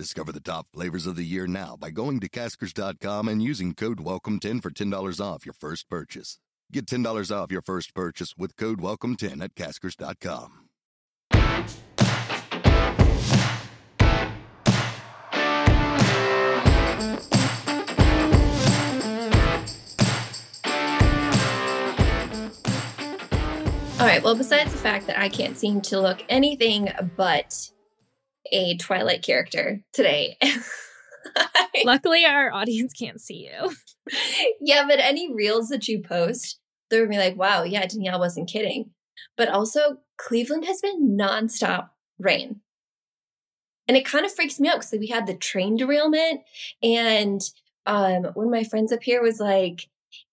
Discover the top flavors of the year now by going to caskers.com and using code WELCOME10 for $10 off your first purchase. Get $10 off your first purchase with code WELCOME10 at caskers.com. All right. Well, besides the fact that I can't seem to look anything but a Twilight character today. Luckily, our audience can't see you. yeah, but any reels that you post, they're gonna be like, wow, yeah, Danielle wasn't kidding. But also, Cleveland has been nonstop rain. And it kind of freaks me out because we had the train derailment. And um, one of my friends up here was like,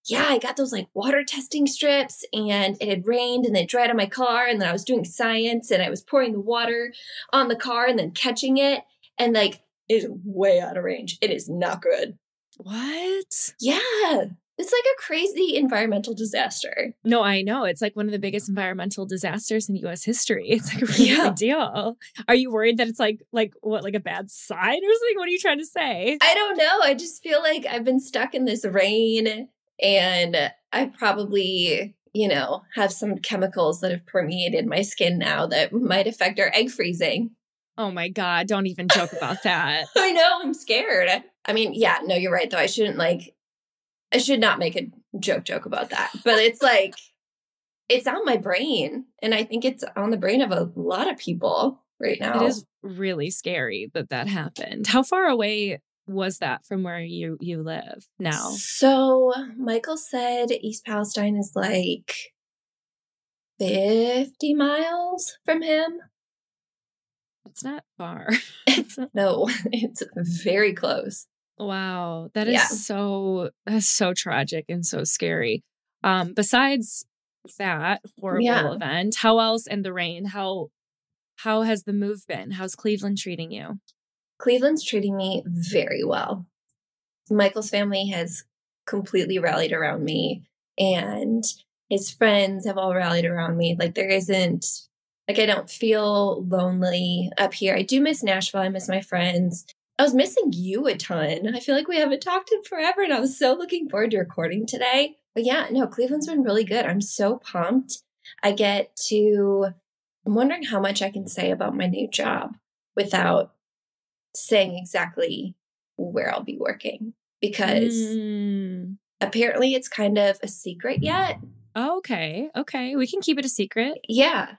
yeah, I got those like water testing strips and it had rained and it dried on my car. And then I was doing science and I was pouring the water on the car and then catching it. And like, it is way out of range. It is not good. What? Yeah. It's like a crazy environmental disaster. No, I know. It's like one of the biggest environmental disasters in US history. It's like a really Yeah. big deal. Are you worried that it's like like what, like a bad sign or something? What are you trying to say? I don't know. I just feel like I've been stuck in this rain and I probably, you know, have some chemicals that have permeated my skin now that might affect our egg freezing. Oh my God, don't even joke about that. I know, I'm scared. I mean, yeah, no, you're right though. I shouldn't like I should not make a joke joke about that. But it's like it's on my brain and I think it's on the brain of a lot of people right now. It is really scary that that happened. How far away was that from where you you live now? So Michael said East Palestine is like 50 miles from him. It's not far. It's no, it's very close. Wow, that is Yeah. so that's so tragic and so scary. Um, besides that horrible Yeah. event, how else and the rain? How how has the move been? How's Cleveland treating you? Cleveland's treating me very well. Michael's family has completely rallied around me, and his friends have all rallied around me. Like, there isn't, like, I don't feel lonely up here. I do miss Nashville. I miss my friends. I was missing you a ton. I feel like we haven't talked in forever, and I was so looking forward to recording today. But yeah, no, Cleveland's been really good. I'm so pumped. I get to, I'm wondering how much I can say about my new job without saying exactly where I'll be working because Mm. apparently it's kind of a secret yet. Okay, okay, we can keep it a secret. Yeah.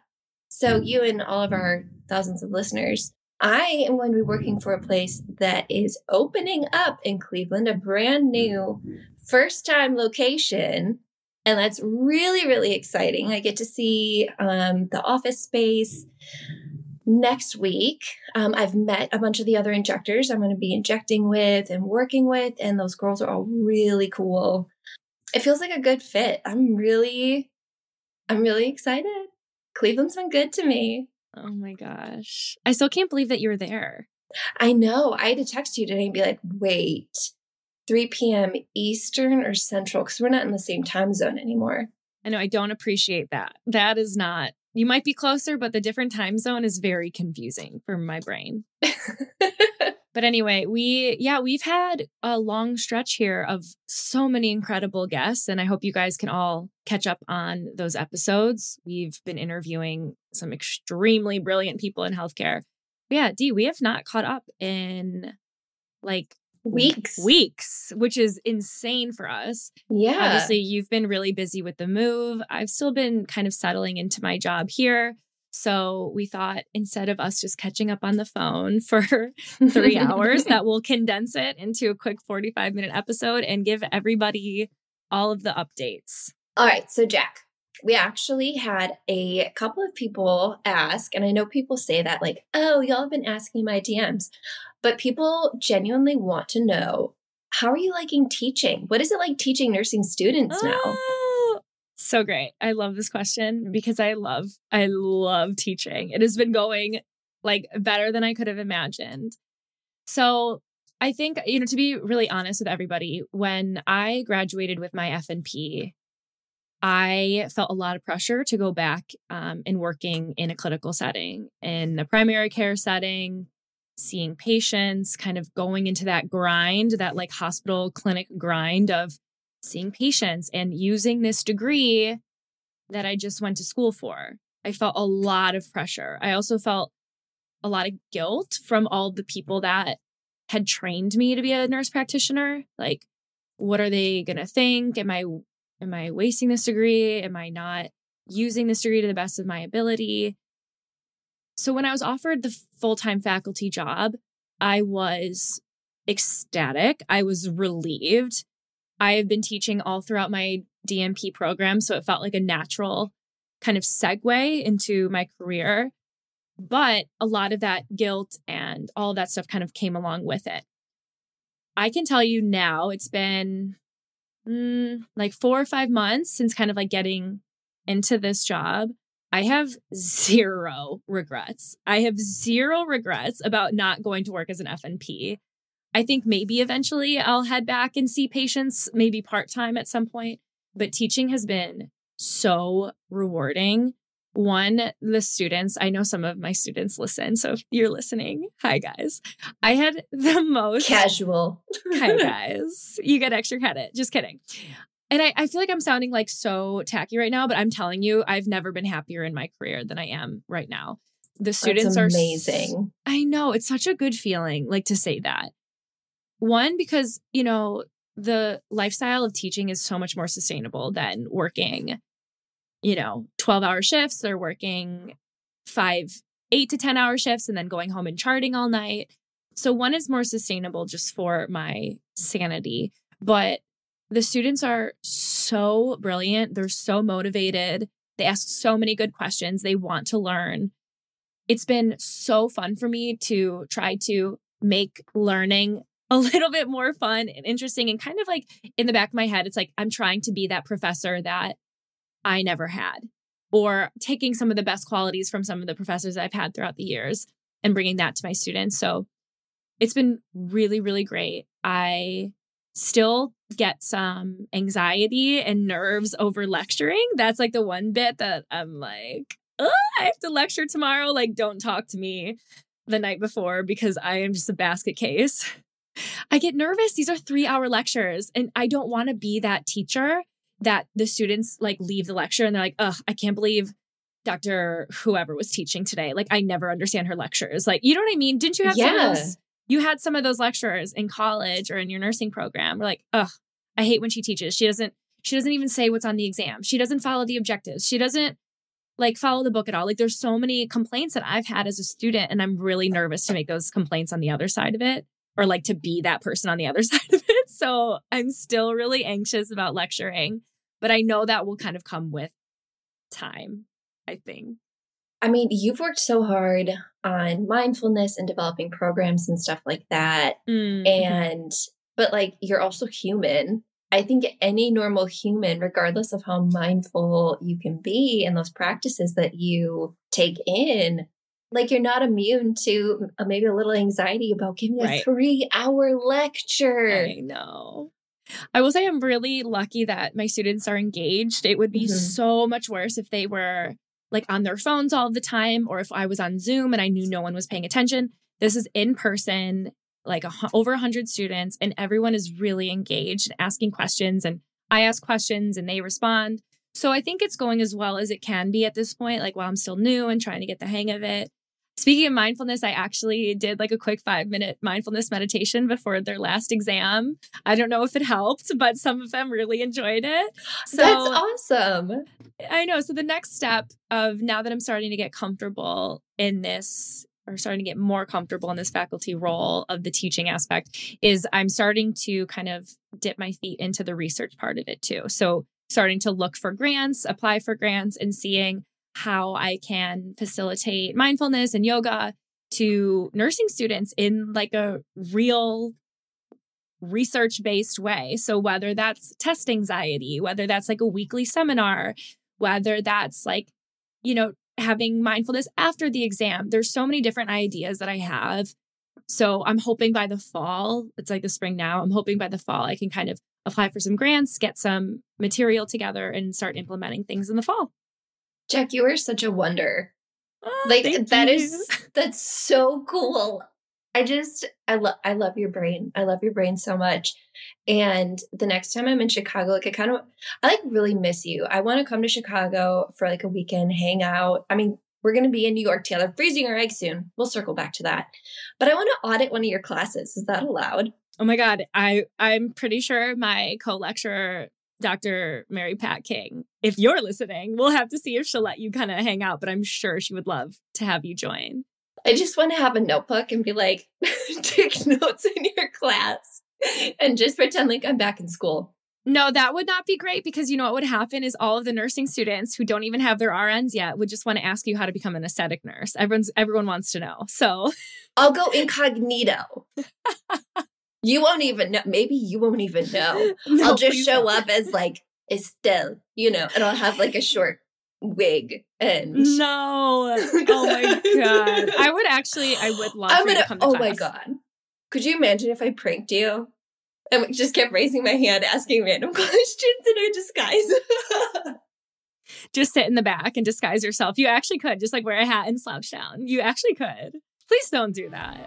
So, you and all of our thousands of listeners, I am going to be working for a place that is opening up in Cleveland, a brand new first time location. And that's really, really exciting. I get to see um, the office space next week. Um, I've met a bunch of the other injectors I'm going to be injecting with and working with, and those girls are all really cool. It feels like a good fit. I'm really, I'm really excited. Cleveland's been good to me. Oh my gosh, I still can't believe that you're there. I know. I had to text you today and be like, wait, 3 p.m. Eastern or Central? Because we're not in the same time zone anymore. I know I don't appreciate that. That is not. You might be closer, but the different time zone is very confusing for my brain. But anyway, we, yeah, we've had a long stretch here of so many incredible guests, and I hope you guys can all catch up on those episodes. We've been interviewing some extremely brilliant people in healthcare. But yeah, Dee, we have not caught up in like weeks. Weeks, which is insane for us. Yeah. Obviously, you've been really busy with the move. I've still been kind of settling into my job here. So we thought instead of us just catching up on the phone for three hours, that we'll condense it into a quick 45 minute episode and give everybody all of the updates. All right. So, Jac, we actually had a couple of people ask, and I know people say that, like, oh, y'all have been asking my DMs, but people genuinely want to know how are you liking teaching? What is it like teaching nursing students now? Oh, so great. I love this question because I love, I love teaching. It has been going like better than I could have imagined. So I think, you know, to be really honest with everybody, when I graduated with my FNP, I felt a lot of pressure to go back um, and working in a clinical setting, in a primary care setting, seeing patients, kind of going into that grind, that like hospital clinic grind of seeing patients and using this degree that I just went to school for. I felt a lot of pressure. I also felt a lot of guilt from all the people that had trained me to be a nurse practitioner. Like, what are they going to think? Am I am I wasting this degree? Am I not using this degree to the best of my ability? So when I was offered the full-time faculty job, I was ecstatic. I was relieved. I have been teaching all throughout my DNP program, so it felt like a natural kind of segue into my career. But a lot of that guilt and all that stuff kind of came along with it. I can tell you now, it's been mm, like four or five months since kind of like getting into this job. I have zero regrets. I have zero regrets about not going to work as an FNP. I think maybe eventually I'll head back and see patients, maybe part time at some point. But teaching has been so rewarding. One, the students, I know some of my students listen. So if you're listening, hi guys. I had the most casual. hi guys. You get extra credit. Just kidding. And I, I feel like I'm sounding like so tacky right now, but I'm telling you, I've never been happier in my career than I am right now. The students are amazing. I know. It's such a good feeling, like to say that. One, because, you know, the lifestyle of teaching is so much more sustainable than working, you know, 12 hour shifts They're working five, eight to 10 hour shifts and then going home and charting all night. So one is more sustainable just for my sanity. But the students are so brilliant. They're so motivated. They ask so many good questions. They want to learn. It's been so fun for me to try to make learning a little bit more fun and interesting and kind of like in the back of my head it's like I'm trying to be that professor that I never had or taking some of the best qualities from some of the professors I've had throughout the years and bringing that to my students. So it's been really really great. I still get some anxiety and nerves over lecturing. That's like the one bit that I'm like, I have to lecture tomorrow. Like, don't talk to me the night before because I am just a basket case. I get nervous. These are three hour lectures, and I don't want to be that teacher that the students like leave the lecture and they're like, ugh, I can't believe Dr. Whoever was teaching today. Like, I never understand her lectures. Like, you know what I mean? Didn't you have some Yeah. of those? You had some of those lecturers in college or in your nursing program. We're like, ugh, I hate when she teaches. She doesn't, she doesn't even say what's on the exam. She doesn't follow the objectives. She doesn't like follow the book at all. Like there's so many complaints that I've had as a student, and I'm really nervous to make those complaints on the other side of it or like to be that person on the other side of it. So I'm still really anxious about lecturing, but I know that will kind of come with time, I think. I mean, you've worked so hard on mindfulness and developing programs and stuff like that. Mm-hmm. And, but like, you're also human. I think any normal human, regardless of how mindful you can be and those practices that you take in, like you're not immune to uh, maybe a little anxiety about giving Right. a three hour lecture. I know. I will say I'm really lucky that my students are engaged. It would be Mhm. so much worse if they were like on their phones all the time or if I was on Zoom and I knew no one was paying attention. This is in person, like a, over 100 students, and everyone is really engaged and asking questions. And I ask questions and they respond. So I think it's going as well as it can be at this point, like while I'm still new and trying to get the hang of it. Speaking of mindfulness, I actually did like a quick five minute mindfulness meditation before their last exam. I don't know if it helped, but some of them really enjoyed it. So That's awesome. I know. So the next step of now that I'm starting to get comfortable in this or starting to get more comfortable in this faculty role of the teaching aspect is I'm starting to kind of dip my feet into the research part of it too. So starting to look for grants, apply for grants and seeing how I can facilitate mindfulness and yoga to nursing students in like a real research based way. So, whether that's test anxiety, whether that's like a weekly seminar, whether that's like, you know, having mindfulness after the exam, there's so many different ideas that I have. So, I'm hoping by the fall, it's like the spring now, I'm hoping by the fall I can kind of apply for some grants, get some material together, and start implementing things in the fall. Jac, you are such a wonder. Oh, like that you. is that's so cool. I just I love I love your brain. I love your brain so much. And the next time I'm in Chicago, like I kind of I like really miss you. I want to come to Chicago for like a weekend, hang out. I mean, we're going to be in New York, Taylor, freezing our eggs soon. We'll circle back to that. But I want to audit one of your classes. Is that allowed? Oh my god, I I'm pretty sure my co-lecturer Dr. Mary Pat King, if you're listening, we'll have to see if she'll let you kind of hang out, but I'm sure she would love to have you join. I just want to have a notebook and be like, take notes in your class and just pretend like I'm back in school. No, that would not be great because you know what would happen is all of the nursing students who don't even have their RNs yet would just want to ask you how to become an aesthetic nurse. Everyone's everyone wants to know. So I'll go incognito. You won't even know. Maybe you won't even know. no, I'll just show don't. up as like Estelle, you know, and I'll have like a short wig and no. Oh my god. I would actually. I would love. I'm gonna. oh class. my god. Could you imagine if I pranked you? And just kept raising my hand, asking random questions in a disguise. just sit in the back and disguise yourself. You actually could, just like wear a hat and slouch down. You actually could. Please don't do that.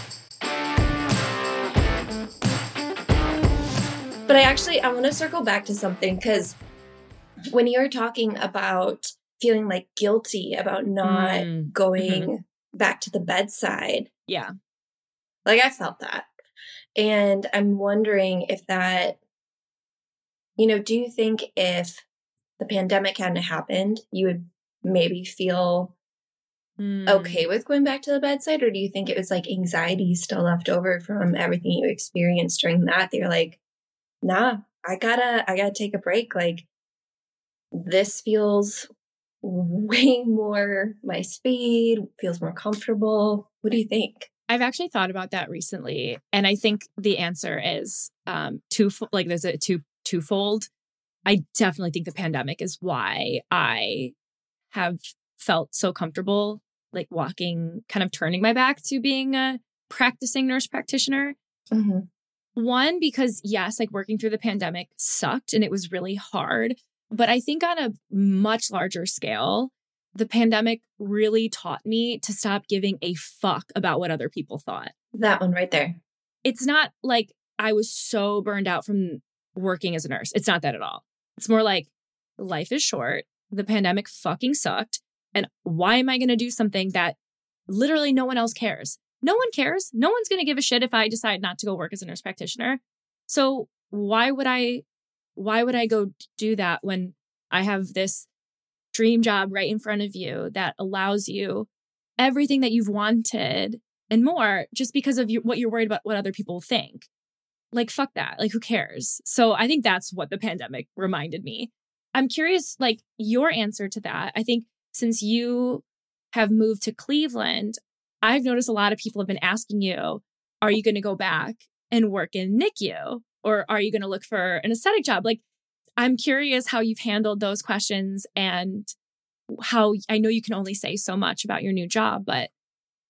But I actually I want to circle back to something because when you're talking about feeling like guilty about not mm. going mm-hmm. back to the bedside. Yeah. Like I felt that. And I'm wondering if that, you know, do you think if the pandemic hadn't happened, you would maybe feel mm. okay with going back to the bedside? Or do you think it was like anxiety still left over from everything you experienced during that? That you're like, nah, I gotta, I gotta take a break. Like this feels way more my speed, feels more comfortable. What do you think? I've actually thought about that recently, and I think the answer is um two like there's a two twofold. I definitely think the pandemic is why I have felt so comfortable like walking kind of turning my back to being a practicing nurse practitioner. Mm-hmm. One, because yes, like working through the pandemic sucked and it was really hard. But I think on a much larger scale, the pandemic really taught me to stop giving a fuck about what other people thought. That one right there. It's not like I was so burned out from working as a nurse. It's not that at all. It's more like life is short. The pandemic fucking sucked. And why am I going to do something that literally no one else cares? No one cares. No one's going to give a shit if I decide not to go work as a nurse practitioner. So why would I why would I go do that when I have this dream job right in front of you that allows you everything that you've wanted and more just because of you, what you're worried about what other people think. Like, fuck that. Like, who cares? So I think that's what the pandemic reminded me. I'm curious, like, your answer to that. I think since you have moved to Cleveland, I've noticed a lot of people have been asking you, are you going to go back and work in NICU? Or are you going to look for an aesthetic job? Like, I'm curious how you've handled those questions and how I know you can only say so much about your new job, but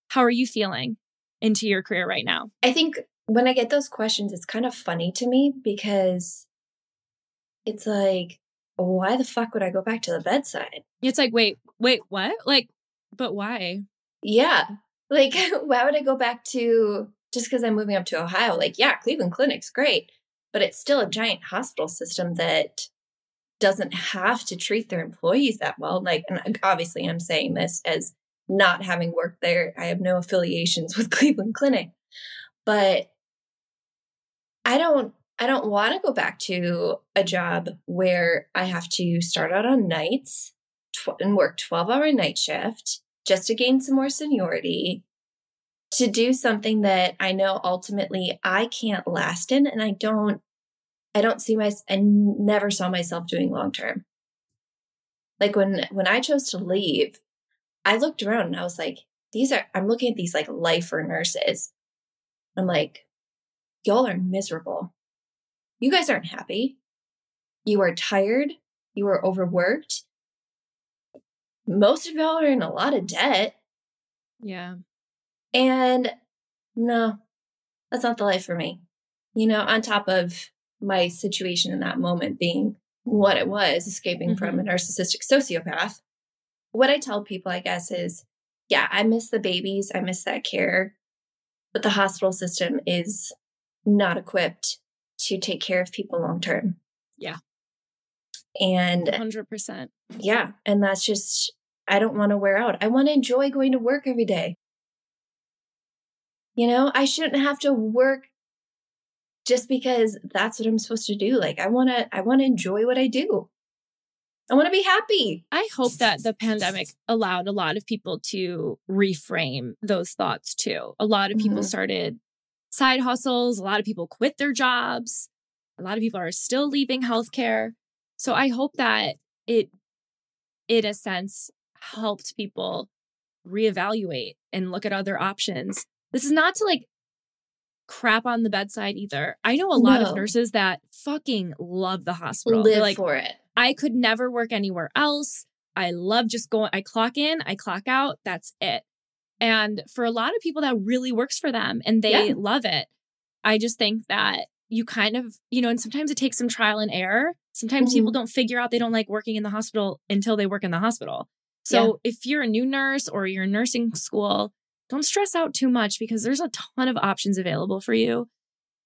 how are you feeling into your career right now? I think when I get those questions, it's kind of funny to me because it's like, why the fuck would I go back to the bedside? It's like, wait, wait, what? Like, but why? Yeah. Like, why would I go back to just because I'm moving up to Ohio? Like, yeah, Cleveland Clinic's great, but it's still a giant hospital system that doesn't have to treat their employees that well. Like, and obviously, I'm saying this as not having worked there. I have no affiliations with Cleveland Clinic, but I don't. I don't want to go back to a job where I have to start out on nights tw- and work 12 hour night shift just to gain some more seniority to do something that I know ultimately I can't last in and I don't I don't see my I never saw myself doing long term. Like when when I chose to leave, I looked around and I was like, these are I'm looking at these like lifer nurses. I'm like, y'all are miserable. You guys aren't happy. You are tired. You are overworked. Most of y'all are in a lot of debt. Yeah. And no, that's not the life for me. You know, on top of my situation in that moment being what it was, escaping mm-hmm. from a narcissistic sociopath, what I tell people, I guess, is yeah, I miss the babies, I miss that care, but the hospital system is not equipped to take care of people long term. Yeah. And 100%. Yeah. And that's just, I don't want to wear out. I want to enjoy going to work every day. You know, I shouldn't have to work just because that's what I'm supposed to do. Like I want to I want to enjoy what I do. I want to be happy. I hope that the pandemic allowed a lot of people to reframe those thoughts too. A lot of people mm-hmm. started side hustles, a lot of people quit their jobs. A lot of people are still leaving healthcare. So I hope that it in a sense helped people reevaluate and look at other options this is not to like crap on the bedside either. I know a lot no. of nurses that fucking love the hospital. Live like, for it. I could never work anywhere else. I love just going, I clock in, I clock out, that's it. And for a lot of people, that really works for them and they yeah. love it. I just think that you kind of, you know, and sometimes it takes some trial and error. Sometimes mm-hmm. people don't figure out they don't like working in the hospital until they work in the hospital. So yeah. if you're a new nurse or you're in nursing school, don't stress out too much because there's a ton of options available for you.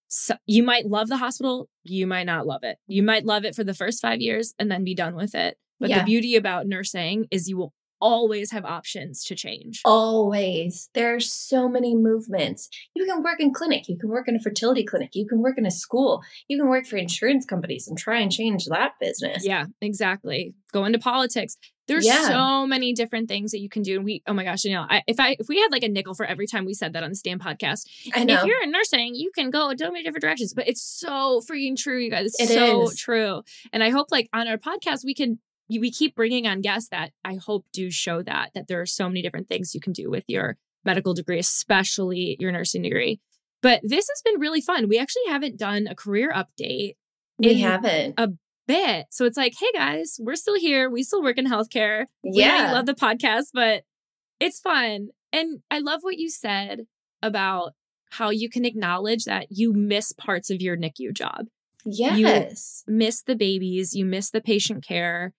So you might love the hospital, you might not love it. You might love it for the first 5 years and then be done with it. But yeah. the beauty about nursing is you will always have options to change. Always. There are so many movements. You can work in clinic, you can work in a fertility clinic, you can work in a school, you can work for insurance companies and try and change that business. Yeah, exactly. Go into politics. There's yeah. so many different things that you can do. And we, oh my gosh, Danielle, I, if I if we had like a nickel for every time we said that on the Stand podcast, know. if you're in nursing, you can go so many different directions. But it's so freaking true, you guys. It's it so is. true. And I hope like on our podcast we can we keep bringing on guests that I hope do show that that there are so many different things you can do with your medical degree, especially your nursing degree. But this has been really fun. We actually haven't done a career update. We haven't. A bit. So it's like, hey guys, we're still here. We still work in healthcare. Yeah. We love the podcast, but it's fun. And I love what you said about how you can acknowledge that you miss parts of your NICU job. Yes. You miss the babies, you miss the patient care.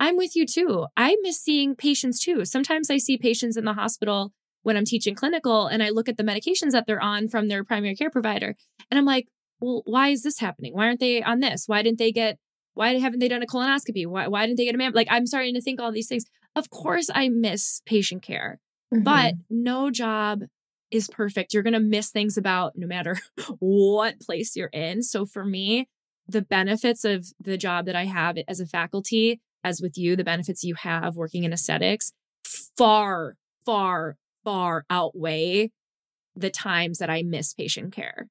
I'm with you too. I miss seeing patients too. Sometimes I see patients in the hospital when I'm teaching clinical and I look at the medications that they're on from their primary care provider and I'm like, well, why is this happening? Why aren't they on this? Why didn't they get why haven't they done a colonoscopy? Why, why didn't they get a mam? Like, I'm starting to think all these things. Of course, I miss patient care, mm-hmm. but no job is perfect. You're going to miss things about no matter what place you're in. So for me, the benefits of the job that I have as a faculty as with you, the benefits you have working in aesthetics far, far, far outweigh the times that I miss patient care.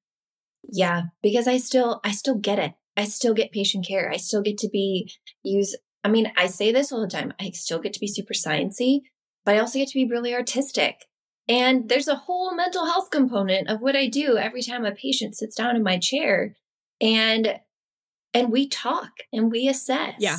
Yeah, because I still I still get it. I still get patient care. I still get to be use I mean, I say this all the time. I still get to be super sciency, but I also get to be really artistic. And there's a whole mental health component of what I do every time a patient sits down in my chair and and we talk and we assess. Yeah.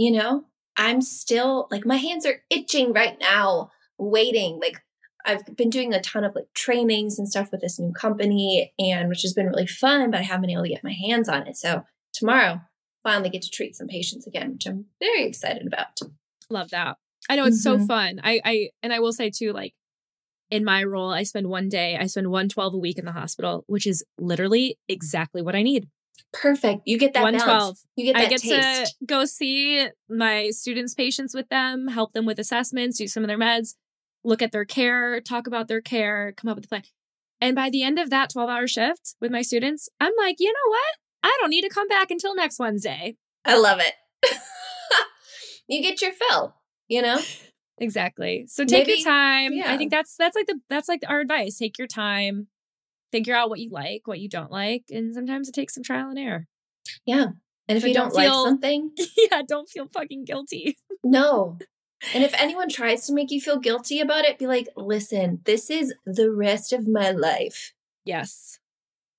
You know, I'm still like my hands are itching right now, waiting. Like I've been doing a ton of like trainings and stuff with this new company, and which has been really fun, but I haven't been able to get my hands on it. So tomorrow, finally get to treat some patients again, which I'm very excited about. Love that. I know it's Mhm. so fun. I I and I will say too, like in my role, I spend one day, I spend 112 a week in the hospital, which is literally exactly what I need. Perfect. You get that 112. balance. You get that I get taste. to go see my students' patients with them, help them with assessments, do some of their meds, look at their care, talk about their care, come up with a plan. And by the end of that 12 hour shift with my students, I'm like, you know what? I don't need to come back until next Wednesday. I love it. you get your fill, you know? Exactly. So take Maybe- your time. yeah. I think that's that's like the that's like our advice. Take your time, figure out what you like, what you don't like, and sometimes it takes some trial and error. Yeah. And if But you don't don't, like feel- something, yeah, don't feel fucking guilty. no. And if anyone tries to make you feel guilty about it, be like, listen, this is the rest of my life. Yes.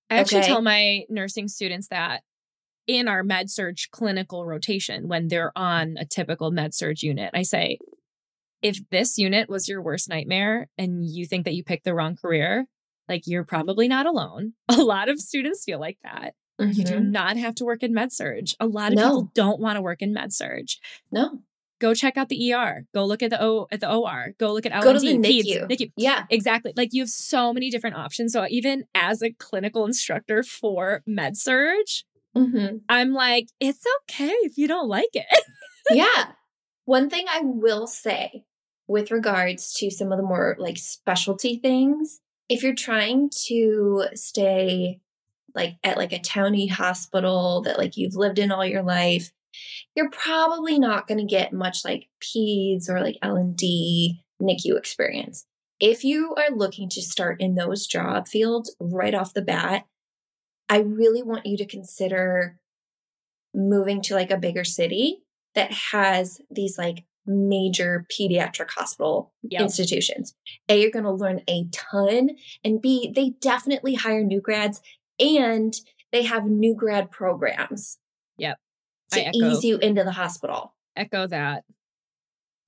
I actually tell my nursing students that in our med surg clinical rotation when they're on a typical med surg unit, I say, if this unit was your worst nightmare and you think that you picked the wrong career, like you're probably not alone. A lot of students feel like that. You do Mhm. not have to work in med surg. A lot of No. people don't want to work in med surg. No. Go check out the ER. Go look at the O at the OR. Go look at L Go to the peds, NICU. NICU. Yeah. Exactly. Like you have so many different options. So even as a clinical instructor for med surg, hmm I'm like, it's okay if you don't like it. yeah. One thing I will say with regards to some of the more like specialty things, if you're trying to stay like at like a towny hospital that like you've lived in all your life, you're probably not going to get much like peds or like L&D NICU experience. If you are looking to start in those job fields right off the bat, I really want you to consider moving to like a bigger city that has these like major pediatric hospital Yep. institutions. A, you're going to learn a ton, and B, they definitely hire new grads and they have new grad programs. Yep. To I echo. ease you into the hospital. Echo that.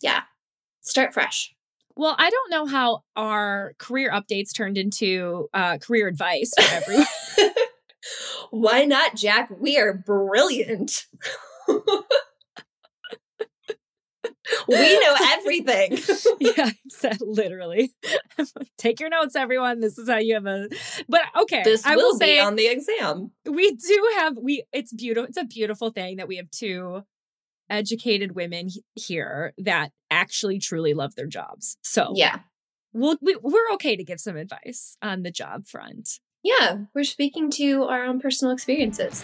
Yeah. Start fresh. Well, I don't know how our career updates turned into uh, career advice for everyone. Why not, Jac? We are brilliant. we know everything. yeah, said literally. Take your notes, everyone. This is how you have a. But okay, this I will will be say on the exam. we do have we. It's beautiful. It's a beautiful thing that we have two educated women he- here that actually truly love their jobs. So Yeah. we'll, we, we're okay to give some advice on the job front. Yeah. We're speaking to our own personal experiences.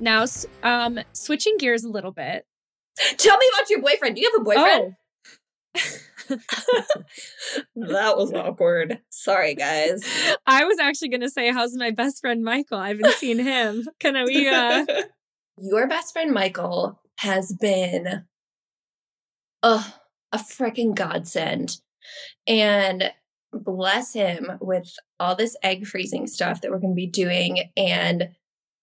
Now, um, switching gears a little bit. Tell me about your boyfriend. Do you have a boyfriend? Oh, that was awkward. Sorry, guys. I was actually going to say, how's my best friend Michael? I haven't seen him. Can we? Uh, Your best friend Michael has been uh, a freaking godsend. And bless him with all this egg freezing stuff that we're going to be doing. And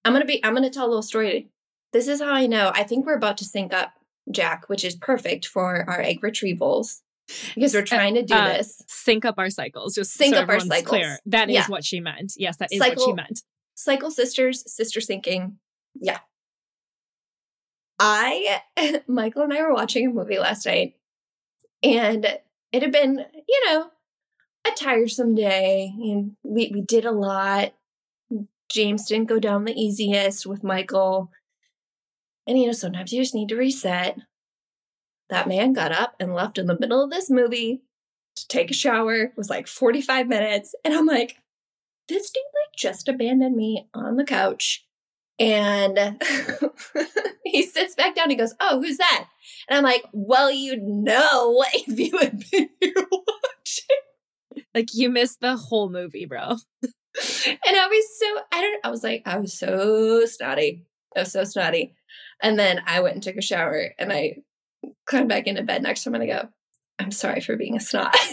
I'm going to be, I'm going to tell a little story. This is how I know. I think we're about to sync up, Jac, which is perfect for our egg retrievals because we're trying to do Uh, this. sync up our cycles. Just Sync so up our cycles. Clear. That is Yeah. what she meant. Yes, that is what she Cycle- meant. Cycle Sisters, Sister syncing. Yeah. I, Michael and I were watching a movie last night, and it had been, you know, a tiresome day. And we, we did a lot. James didn't go down the easiest with Michael. And, you know, sometimes you just need to reset. That man got up and left in the middle of this movie to take a shower. It was like 45 minutes. And I'm like, this dude like just abandoned me on the couch. And he sits back down and goes, Oh, who's that? And I'm like, Well, you'd know if you had been here watching. Like you missed the whole movie, bro. And I was so, I don't, I was like, I was so snotty. I was so snotty. And then I went and took a shower and I climbed back into bed next to him and I go, I'm sorry for being a snot.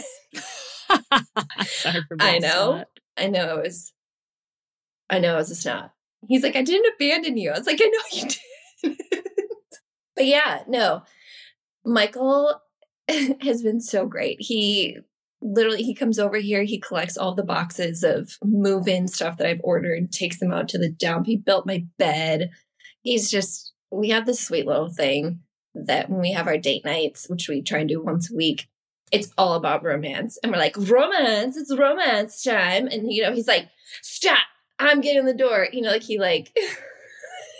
Sorry for I know. snot. I know it was, I know it was a snot. He's like, I didn't abandon you. I was like, I know you did. but yeah, no, Michael has been so great. He literally he comes over here, he collects all the boxes of move-in stuff that I've ordered, takes them out to the dump. He built my bed. He's just we have this sweet little thing that when we have our date nights, which we try and do once a week, it's all about romance. And we're like, romance, it's romance time. And you know, he's like, stop, I'm getting the door. You know, like he like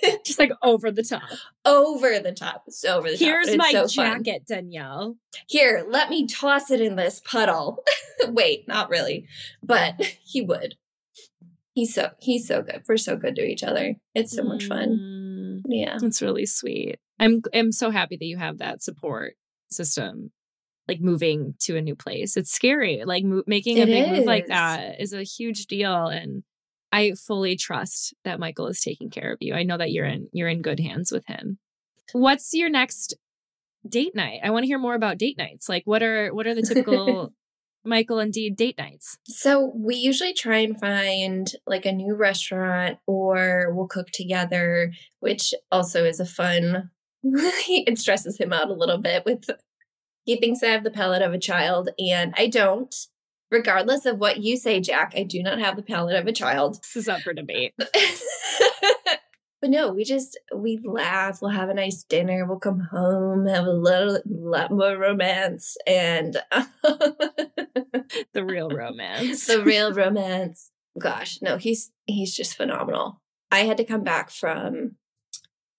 Just like over the top. over the top. It's over the top. Here's top. my so fun. jacket, Danielle. Here, let me toss it in this puddle. Wait, not really, but he would. He's so he's so good. We're so good to each other. It's so much fun. Mm, Yeah. It's really sweet. I'm I'm so happy that you have that support system. Like moving to a new place, it's scary. Like mo- making a It big move like that is a huge deal, and I fully trust that Michael is taking care of you. I know that you're in you're in good hands with him. What's your next date night? I want to hear more about date nights. Like what are what are the typical Michael and Dee date nights? So we usually try and find like a new restaurant or we'll cook together, which also is a fun it stresses him out a little bit with he thinks I have the palate of a child and I don't. Regardless of what you say, Jac, I do not have the palate of a child. This is up for debate. but no, we just we laugh. We'll have a nice dinner. We'll come home, have a little lot more romance, and The real romance. the real romance. Gosh, no, he's he's just phenomenal. I had to come back from.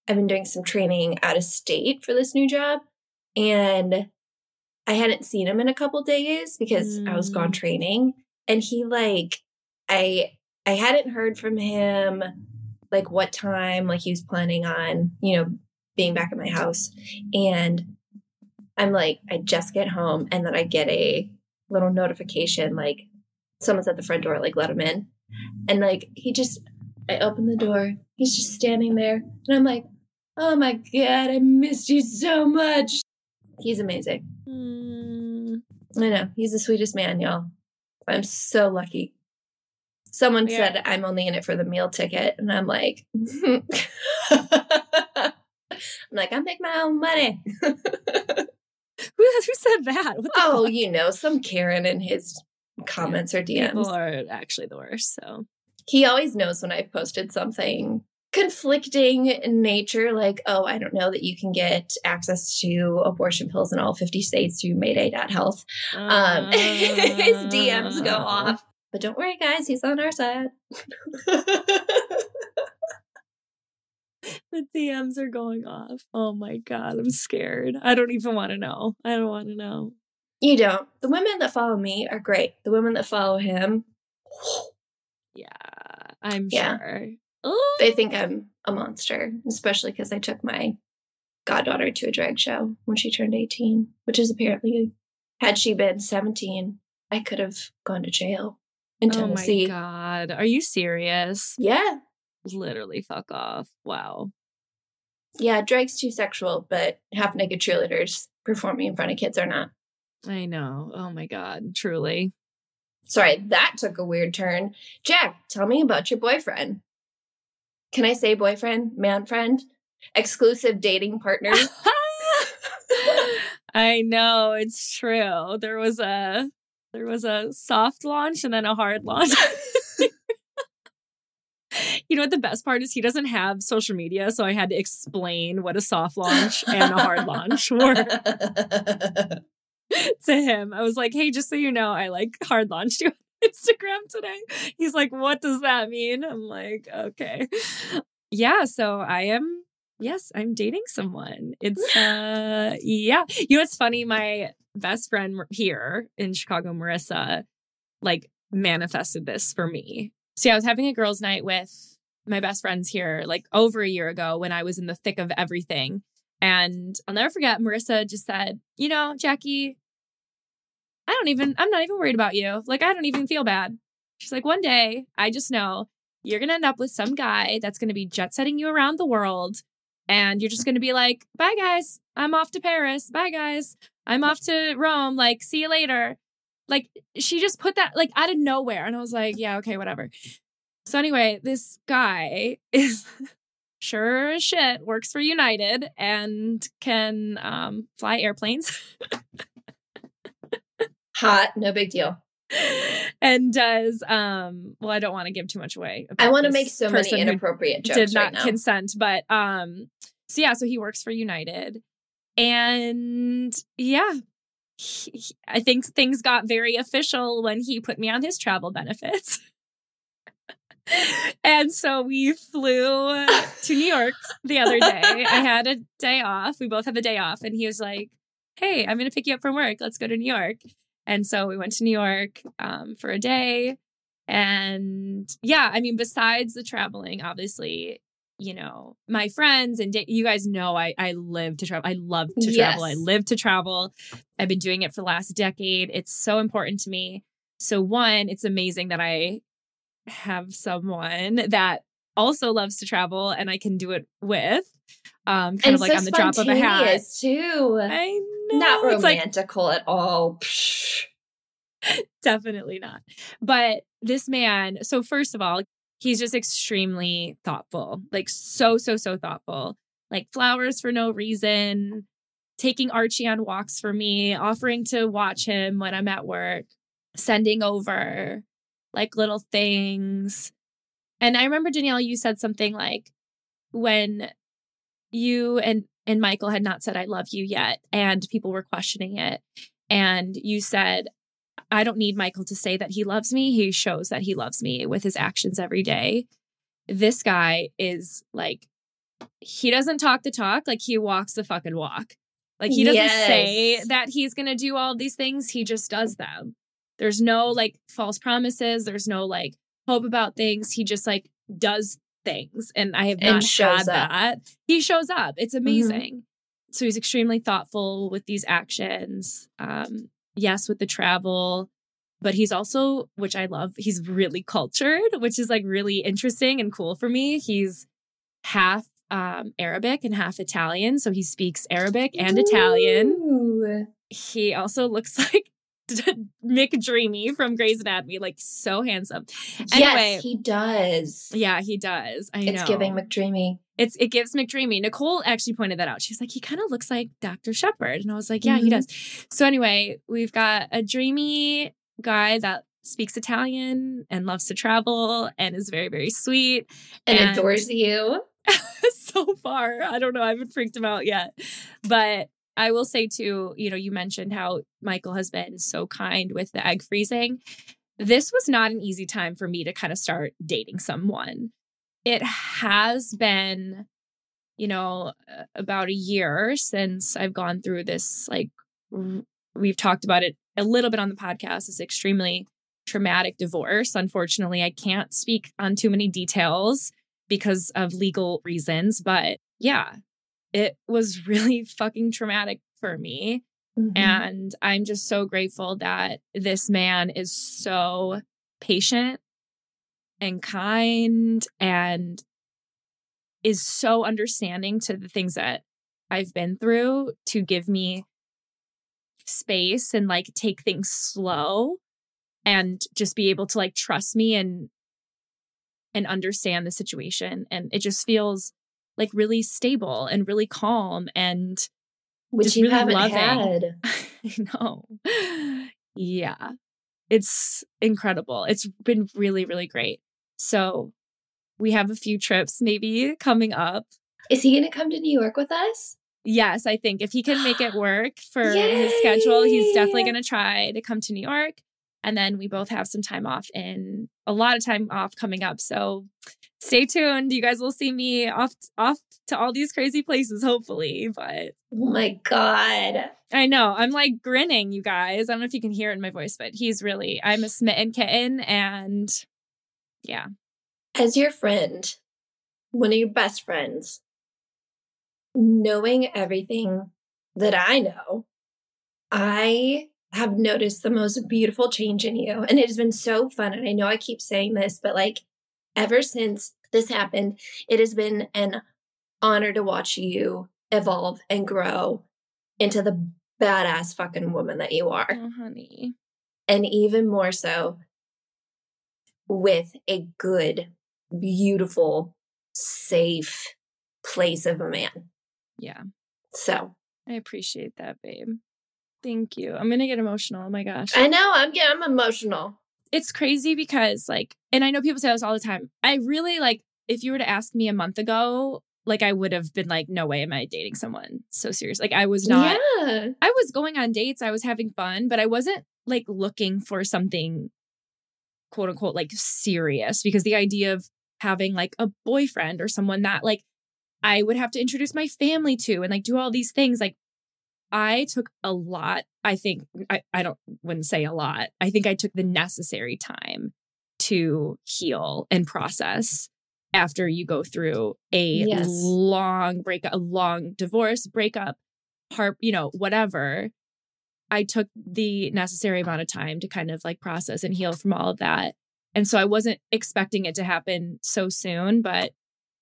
I've been doing some training out of state for this new job, and I hadn't seen him in a couple days because I was gone Mm. training, and he like I I hadn't heard from him like what time like he was planning on you know being back at my house, and I'm like I just get home, and then I get a little notification like someone's at the front door like let him in and like he just i open the door he's just standing there and i'm like oh my god i missed you so much he's amazing Mm, i know he's the sweetest man y'all i'm so lucky someone Yeah. said i'm only in it for the meal ticket and i'm like i'm like i make my own money who, who said that? What the oh fuck? you know some karen in his comments or dms people are actually the worst. So he always knows when I've posted something conflicting nature. Like, oh, I don't know that you can get access to abortion pills in all 50 states through Mayday.health. Um, his DMs go Uh. off. But don't worry, guys, he's on our side. The DMs are going off. Oh my god, I'm scared. I don't even want to know. I don't want to know. you don't. The women that follow me are great. The women that follow him, Yeah, I'm Yeah. sure. They think I'm a monster, especially because I took my goddaughter to a drag show when she turned 18, which is apparently, had she been 17, I could have gone to jail in Oh my god, are you serious? yeah. Literally, fuck off. Wow. Yeah, drag's too sexual, but half naked cheerleaders performing in front of kids are not. I know. Oh my god, truly. Sorry, that took a weird turn. Jac, tell me about your boyfriend. Can I say boyfriend, man friend, exclusive dating partner? I know it's true. There was a there was a soft launch and then a hard launch. you know what the best part is? He doesn't have social media, so I had to explain what a soft launch and a hard launch were to him. I was like, "Hey, just so you know, I like hard launched you Instagram today." He's like, "What does that mean?" I'm like, "Okay." Yeah, so I am yes, I'm dating someone. It's uh yeah. You know what's funny? My best friend here in Chicago, Marissa, like manifested this for me. See, I was having a girls' night with my best friends here like over a year ago when I was in the thick of everything. And I'll never forget, Marissa just said, you know, Jackie, I don't even, I'm not even worried about you. Like, I don't even feel bad. She's like, one day, I just know you're going to end up with some guy that's going to be jet setting you around the world. And you're just going to be like, bye, guys. I'm off to Paris. Bye, guys. I'm off to Rome. Like, see you later. Like, she just put that like out of nowhere. And I was like, yeah, okay, whatever. So, anyway, this guy is sure as shit works for United and can um, fly airplanes. Hot, no big deal. and does um well i don't want to give too much away I want to make so many inappropriate jokes did not right now. consent but um so yeah so he works for united. And yeah he- he- i think things got very official when he put me on his travel benefits. And so we flew to new york the other day. I had a day off. We both have a day off. And he was like hey i'm gonna pick you up from work. Let's go to new york and so we went to new york um, for a day and yeah, I mean, besides the traveling, obviously, you know, my friends and da- you guys know I I live to travel. I love to travel. I live to travel. I've been doing it for the last decade. It's so important to me. So one, it's amazing that I have someone that also loves to travel and I can do it with. Um, kind and of like so on the drop of a hat. too. I Not it's like romantical at all. Psh. definitely not. But this man, so first of all, he's just extremely thoughtful, like so, so, so thoughtful. Like flowers for no reason, taking Archie on walks for me, offering to watch him when I'm at work, sending over like little things. And I remember Danielle, you said something like when you and and Michael had not said I love you yet, and people were questioning it. And you said, I don't need Michael to say that he loves me. He shows that he loves me with his actions every day. This guy is like, he doesn't talk the talk, like he walks the fucking walk. Like he doesn't say that he's going to do all these things, he just does them. There's no like false promises, there's no like hope about things. He just like does things. And I have not had that. He shows up. It's amazing. So he's extremely thoughtful with these actions. Um, yes, with the travel, but he's also, which I love, he's really cultured, which is like really interesting and cool for me. He's half um, Arabic and half Italian. So he speaks Arabic and Italian. He also looks like McDreamy from Grey's Anatomy, like so handsome. Anyway, yes, he does. yeah, he does. I It's know. giving McDreamy. It's it gives McDreamy. Nicole actually pointed that out. She's like, he kind of looks like Dr. Shepherd. And I was like, yeah, he Mhm. does. So anyway, we've got a dreamy guy that speaks Italian and loves to travel and is very, very sweet. And, and adores you. so far. I don't know. I haven't freaked him out yet. But I will say too, you know, you mentioned how Michael has been so kind with the egg freezing. This was not an easy time for me to kind of start dating someone. It has been, you know, about a year since I've gone through this. Like, we've talked about it a little bit on the podcast, this extremely traumatic divorce. Unfortunately, I can't speak on too many details because of legal reasons. But yeah, it was really fucking traumatic for me. Mm-hmm. And I'm just so grateful that this man is so patient and kind and is so understanding to the things that I've been through to give me space and like take things slow and just be able to like trust me and and understand the situation. And it just feels like really stable and really calm and which you really haven't loving. had. I know. Yeah. It's incredible. It's been really, really great. So we have a few trips maybe coming up. Is he going to come to New York with us? Yes, I think if he can make it work for his schedule, he's definitely going to try to come to New York. And then we both have some time off in a lot of time off coming up. So stay tuned. You guys will see me off off to all these crazy places, hopefully. But oh my God. I know. I'm like grinning, you guys. I don't know if you can hear it in my voice, but he's really I'm a smitten kitten and yeah. As your friend, one of your best friends, knowing everything that I know, I have noticed the most beautiful change in you. And it has been so fun. And I know I keep saying this, but like ever since this happened, it has been an honor to watch you evolve and grow into the badass fucking woman that you are. Oh, honey. And even more so with a good, beautiful, safe place of a man. Yeah. So I appreciate that, babe. Thank you. I'm gonna get emotional. Oh my gosh. I know. I'm getting. I'm emotional. It's crazy because like, and I know people say this all the time. I really like. If you were to ask me a month ago, like I would have been like, no way am I dating someone so serious. Like I was not. Yeah. I was going on dates. I was having fun, but I wasn't like looking for something, quote unquote, like serious. Because the idea of having like a boyfriend or someone that like I would have to introduce my family to and like do all these things like I took a lot. I think I, I don't wouldn't say a lot. I think I took the necessary time to heal and process after you go through a yes. long breakup, a long divorce, breakup, heart, you know, whatever. I took the necessary amount of time to kind of like process and heal from all of that. And so I wasn't expecting it to happen so soon, but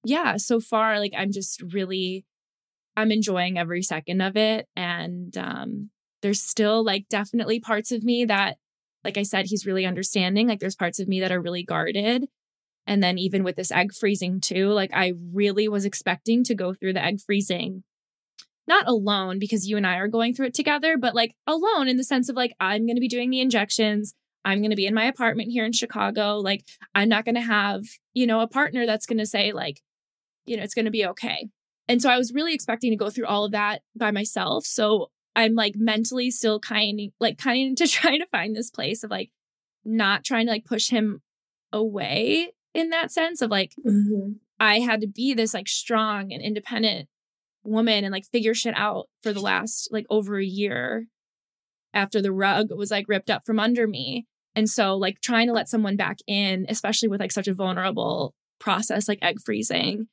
yeah, so far like I'm just really I'm enjoying every second of it. And um, there's still like definitely parts of me that, like I said, he's really understanding. Like there's parts of me that are really guarded. And then even with this egg freezing too, like I really was expecting to go through the egg freezing, not alone because you and I are going through it together, but like alone in the sense of like, I'm going to be doing the injections. I'm going to be in my apartment here in Chicago. Like, I'm not going to have, you know, a partner that's going to say, like, you know, it's going to be okay. And so I was really expecting to go through all of that by myself. So I'm like mentally still kind of like kind to trying to find this place of like not trying to like push him away in that sense of like mm-hmm. I had to be this like strong and independent woman and like figure shit out for the last like over a year after the rug was like ripped up from under me. And so like trying to let someone back in, especially with like such a vulnerable process like egg freezing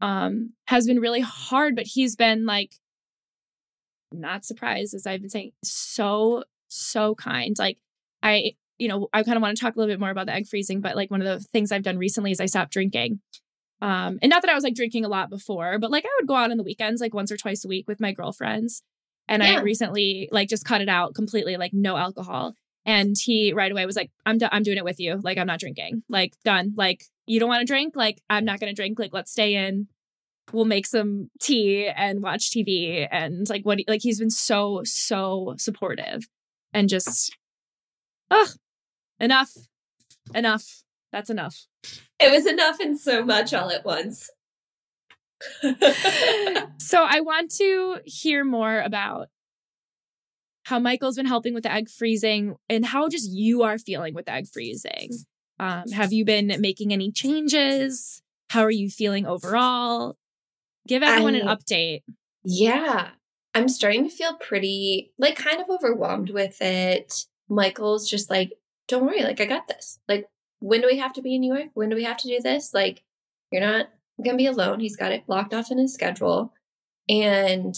um, has been really hard, but he's been like, not surprised, as I've been saying, so, so kind. Like, I, you know, I kind of want to talk a little bit more about the egg freezing, but like one of the things I've done recently is I stopped drinking. Um, and not that I was like drinking a lot before, but like I would go out on the weekends, like once or twice a week with my girlfriends. And yeah. I recently like just cut it out completely, like no alcohol. And he right away was like, I'm, do- I'm doing it with you. Like, I'm not drinking. Like, done. Like, you don't want to drink? Like, I'm not going to drink. Like, let's stay in. We'll make some tea and watch TV. And like, what, like, he's been so, so supportive and just, ugh, enough. Enough. That's enough. It was enough and so much all at once. so I want to hear more about how Michael's been helping with the egg freezing and how just you are feeling with egg freezing. Um, have you been making any changes? How are you feeling overall? Give everyone I, an update. Yeah. I'm starting to feel pretty, like, kind of overwhelmed with it. Michael's just like, don't worry, like, I got this. Like, when do we have to be in New York? When do we have to do this? Like, you're not going to be alone. He's got it blocked off in his schedule. And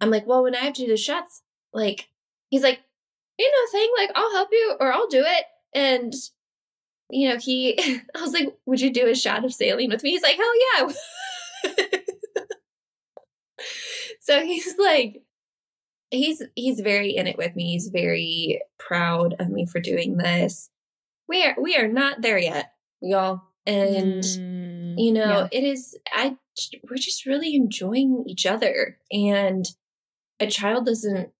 I'm like, well, when I have to do the shots, like, he's like, you know, thing, like, I'll help you or I'll do it. And, you know, he, I was like, would you do a shot of saline with me? He's like, hell yeah. so he's like, he's he's very in it with me. He's very proud of me for doing this. We are we are not there yet, y'all. And mm, you know, yeah. it is I we're just really enjoying each other. And a child doesn't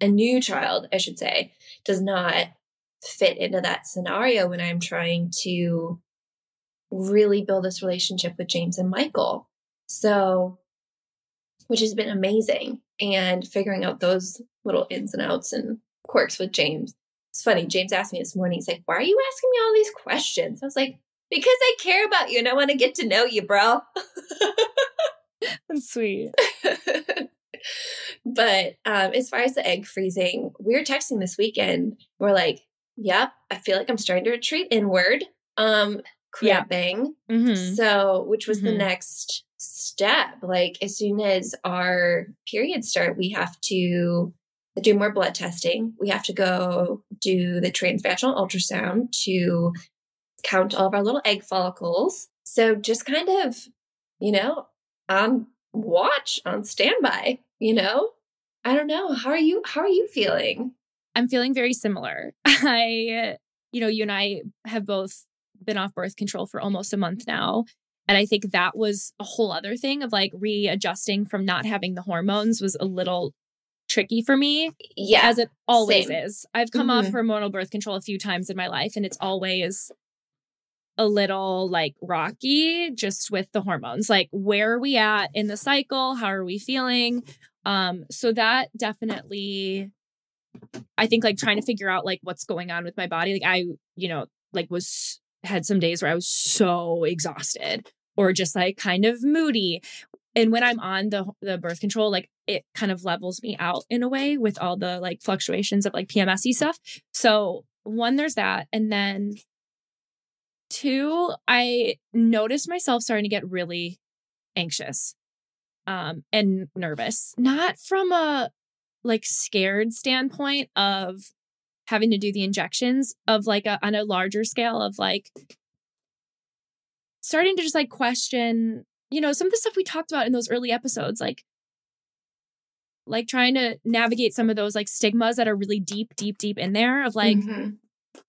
a new child, I should say, does not fit into that scenario when I'm trying to really build this relationship with James and Michael. So, which has been amazing. And figuring out those little ins and outs and quirks with James. It's funny. James asked me this morning, he's like, Why are you asking me all these questions? I was like, Because I care about you and I want to get to know you, bro. That's sweet. but um, as far as the egg freezing, we were texting this weekend. We're like, Yep, I feel like I'm starting to retreat inward. Um, cramping. Yeah. Mm-hmm. So, which was mm-hmm. the next step. Like, as soon as our periods start, we have to do more blood testing. We have to go do the transvaginal ultrasound to count all of our little egg follicles. So, just kind of, you know, on watch, on standby, you know? I don't know. How are you how are you feeling? I'm feeling very similar. I you know, you and I have both been off birth control for almost a month now. And I think that was a whole other thing of like readjusting from not having the hormones was a little tricky for me. Yeah. As it always same. is. I've come mm-hmm. off hormonal birth control a few times in my life and it's always a little like rocky just with the hormones. Like where are we at in the cycle? How are we feeling? Um so that definitely I think like trying to figure out like what's going on with my body. Like I, you know, like was had some days where I was so exhausted or just like kind of moody. And when I'm on the the birth control, like it kind of levels me out in a way with all the like fluctuations of like PMSy stuff. So one, there's that. And then two, I noticed myself starting to get really anxious um and nervous. Not from a like scared standpoint of having to do the injections of like a, on a larger scale of like starting to just like question, you know, some of the stuff we talked about in those early episodes, like like trying to navigate some of those like stigmas that are really deep, deep, deep in there of like, mm-hmm.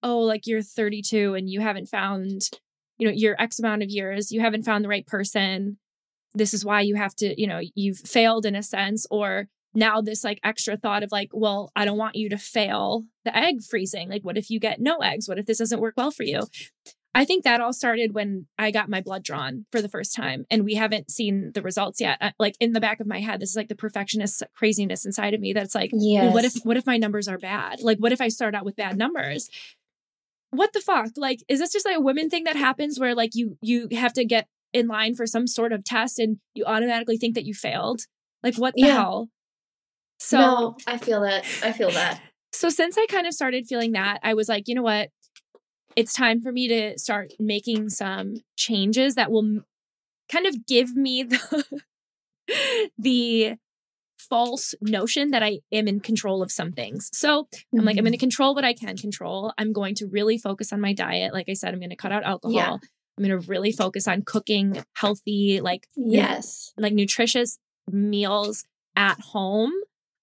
oh, like you're 32 and you haven't found, you know, your X amount of years, you haven't found the right person. This is why you have to, you know, you've failed in a sense, or now this like extra thought of like, well, I don't want you to fail the egg freezing. Like, what if you get no eggs? What if this doesn't work well for you? I think that all started when I got my blood drawn for the first time, and we haven't seen the results yet. Like in the back of my head, this is like the perfectionist craziness inside of me. That's like, yes. well, what if what if my numbers are bad? Like, what if I start out with bad numbers? What the fuck? Like, is this just like a women thing that happens where like you you have to get in line for some sort of test and you automatically think that you failed? Like, what the yeah. hell? So no, I feel that. I feel that. So since I kind of started feeling that, I was like, you know what? It's time for me to start making some changes that will kind of give me the the false notion that I am in control of some things. So mm-hmm. I'm like, I'm going to mm-hmm. control what I can control. I'm going to really focus on my diet. Like I said, I'm going to cut out alcohol. Yeah. I'm going to really focus on cooking healthy, like yes, like nutritious meals at home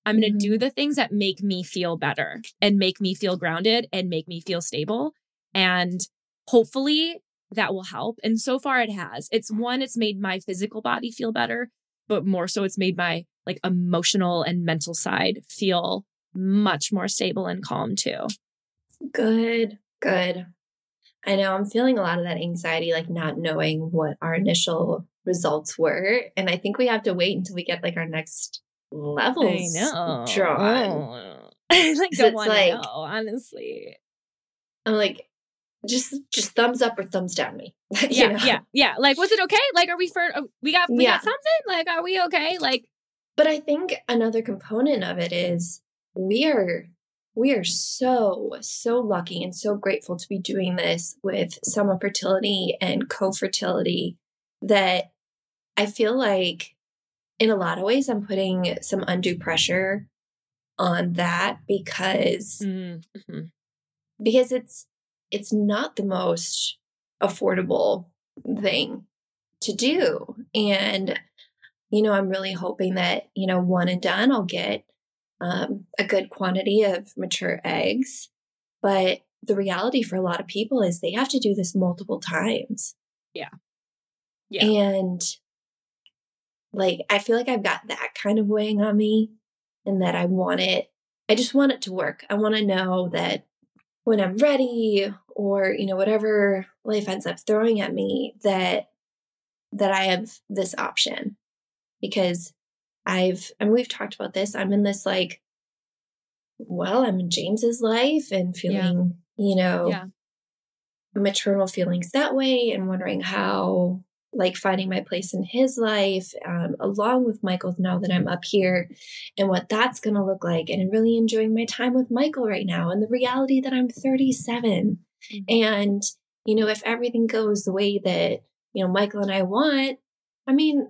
I'm going to mm-hmm. do the things that make me feel better and make me feel grounded and make me feel stable. And hopefully that will help. And so far it has. It's one, it's made my physical body feel better, but more so it's made my like emotional and mental side feel much more stable and calm too. Good, good. I know I'm feeling a lot of that anxiety, like not knowing what our initial results were. And I think we have to wait until we get like our next levels I know. drawn. I like don't it's want to like- know, honestly. I'm like, just just thumbs up or thumbs down me. Yeah, know? yeah, yeah. Like, was it okay? Like, are we for? oh, We got, we Yeah. got something. Like, are we okay? Like, But I think another component of it is we are we are so so lucky and so grateful to be doing this with Summer Fertility and Cofertility that I feel like in a lot of ways I'm putting some undue pressure on that because mm, mhm. because it's it's not the most affordable thing to do. And you know i'm really hoping that you know one and done i'll get um, a good quantity of mature eggs. But the reality for a lot of people is they have to do this multiple times. Yeah, yeah. And like I feel like I've got that kind of weighing on me and that I want it I just want it to work. I want to know that when I'm ready or you know whatever life ends up throwing at me that that I have this option because I've and we've talked about this. I'm in this like well, I'm in James's life and feeling, you know, yeah, maternal feelings that way and wondering how like finding my place in his life um, along with Michael now that i'm up here and what that's going to look like and really enjoying my time with michael right now and the reality that i'm 37 Mhm. and you know if everything goes the way that you know michael and i want i mean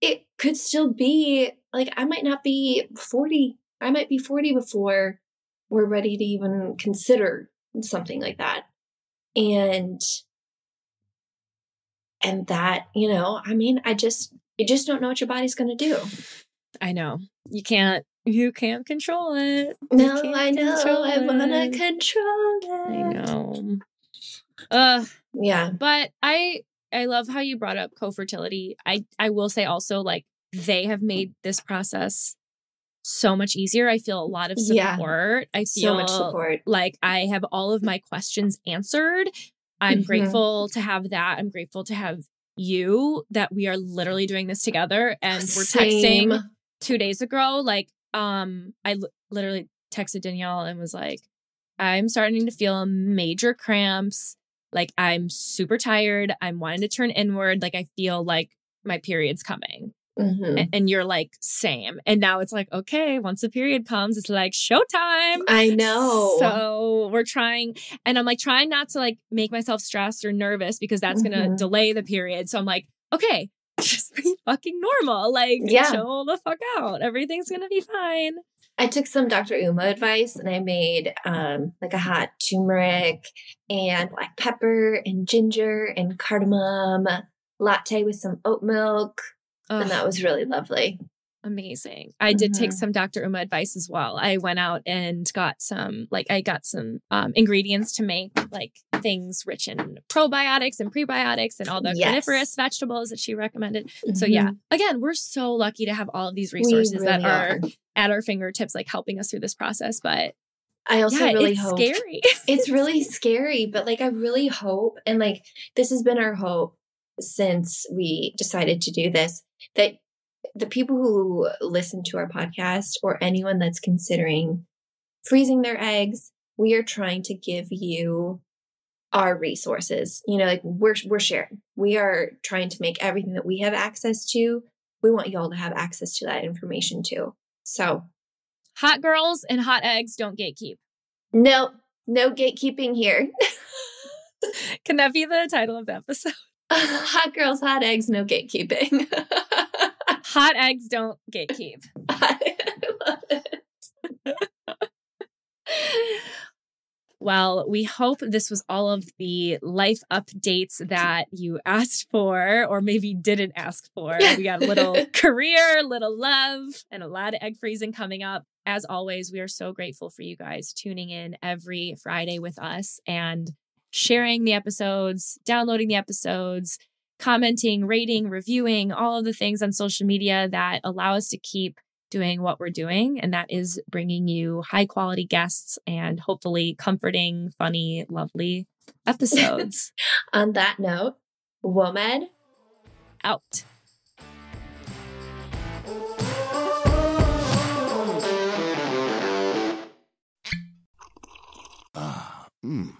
it could still be like i might not be 40 i might be 40 before we're ready to even consider something like that and and that you know i mean i just you just don't know what your body's going to do I know. You can't. You can't control it. No i know i want to control it I know. Uh, yeah but I I love how you brought up Cofertility. I I will say also like they have made this process so much easier. I feel a lot of Yeah. support. I feel so much support like I have all of my questions answered. I'm Mhm. grateful to have that. I'm grateful to have you that we are literally doing this together and we're Same. texting two days ago like um i literally texted danielle and was like i'm starting to feel major cramps like i'm super tired i'm wanting to turn inward like i feel like my period's coming Mhm. And you're like same and now it's like okay once the period comes it's like showtime i know so we're trying, and I'm like trying not to like make myself stressed or nervous because that's gonna Mhm. delay the period. So I'm like, okay, just be fucking normal. Like, Yeah. chill the fuck out. Everything's gonna be fine. I took some Dr. Uma advice and I made um, like a hot turmeric and black pepper and ginger and cardamom latte with some oat milk. Ugh, And that was really lovely. amazing. I did take Mhm. some Dr. Uma advice as well. I went out and got some, like, I got some um, ingredients to make like things rich in probiotics and prebiotics and all the Yes. vegetables that she recommended. So yeah, again, we're so lucky to have all of these resources that really are at our fingertips, like helping us through this process. But I also yeah, really it's hope scary. it's really scary, but like I really hope, and like this has been our hope since we decided to do this, that the people who listen to our podcast or anyone that's considering freezing their eggs, we are trying to give you our resources. You know, like we're we're sharing. We are trying to make everything that we have access to. We want y'all to have access to that information too. So hot girls and hot eggs don't gatekeep. no, no gatekeeping here. Can that be the title of the episode? hot girls, hot eggs, no gatekeeping. Hot eggs don't gatekeep. I love it. Well, we hope this was all of the life updates that you asked for, or maybe didn't ask for. We got a little career, little love, and a lot of egg freezing coming up. As always, we are so grateful for you guys tuning in every Friday with us and sharing the episodes, downloading the episodes, commenting, rating, reviewing, all of the things on social media that allow us to keep doing what we're doing, and that is bringing you high quality guests and hopefully comforting, funny, lovely episodes. On that note, WOMED out. Ah, mmm.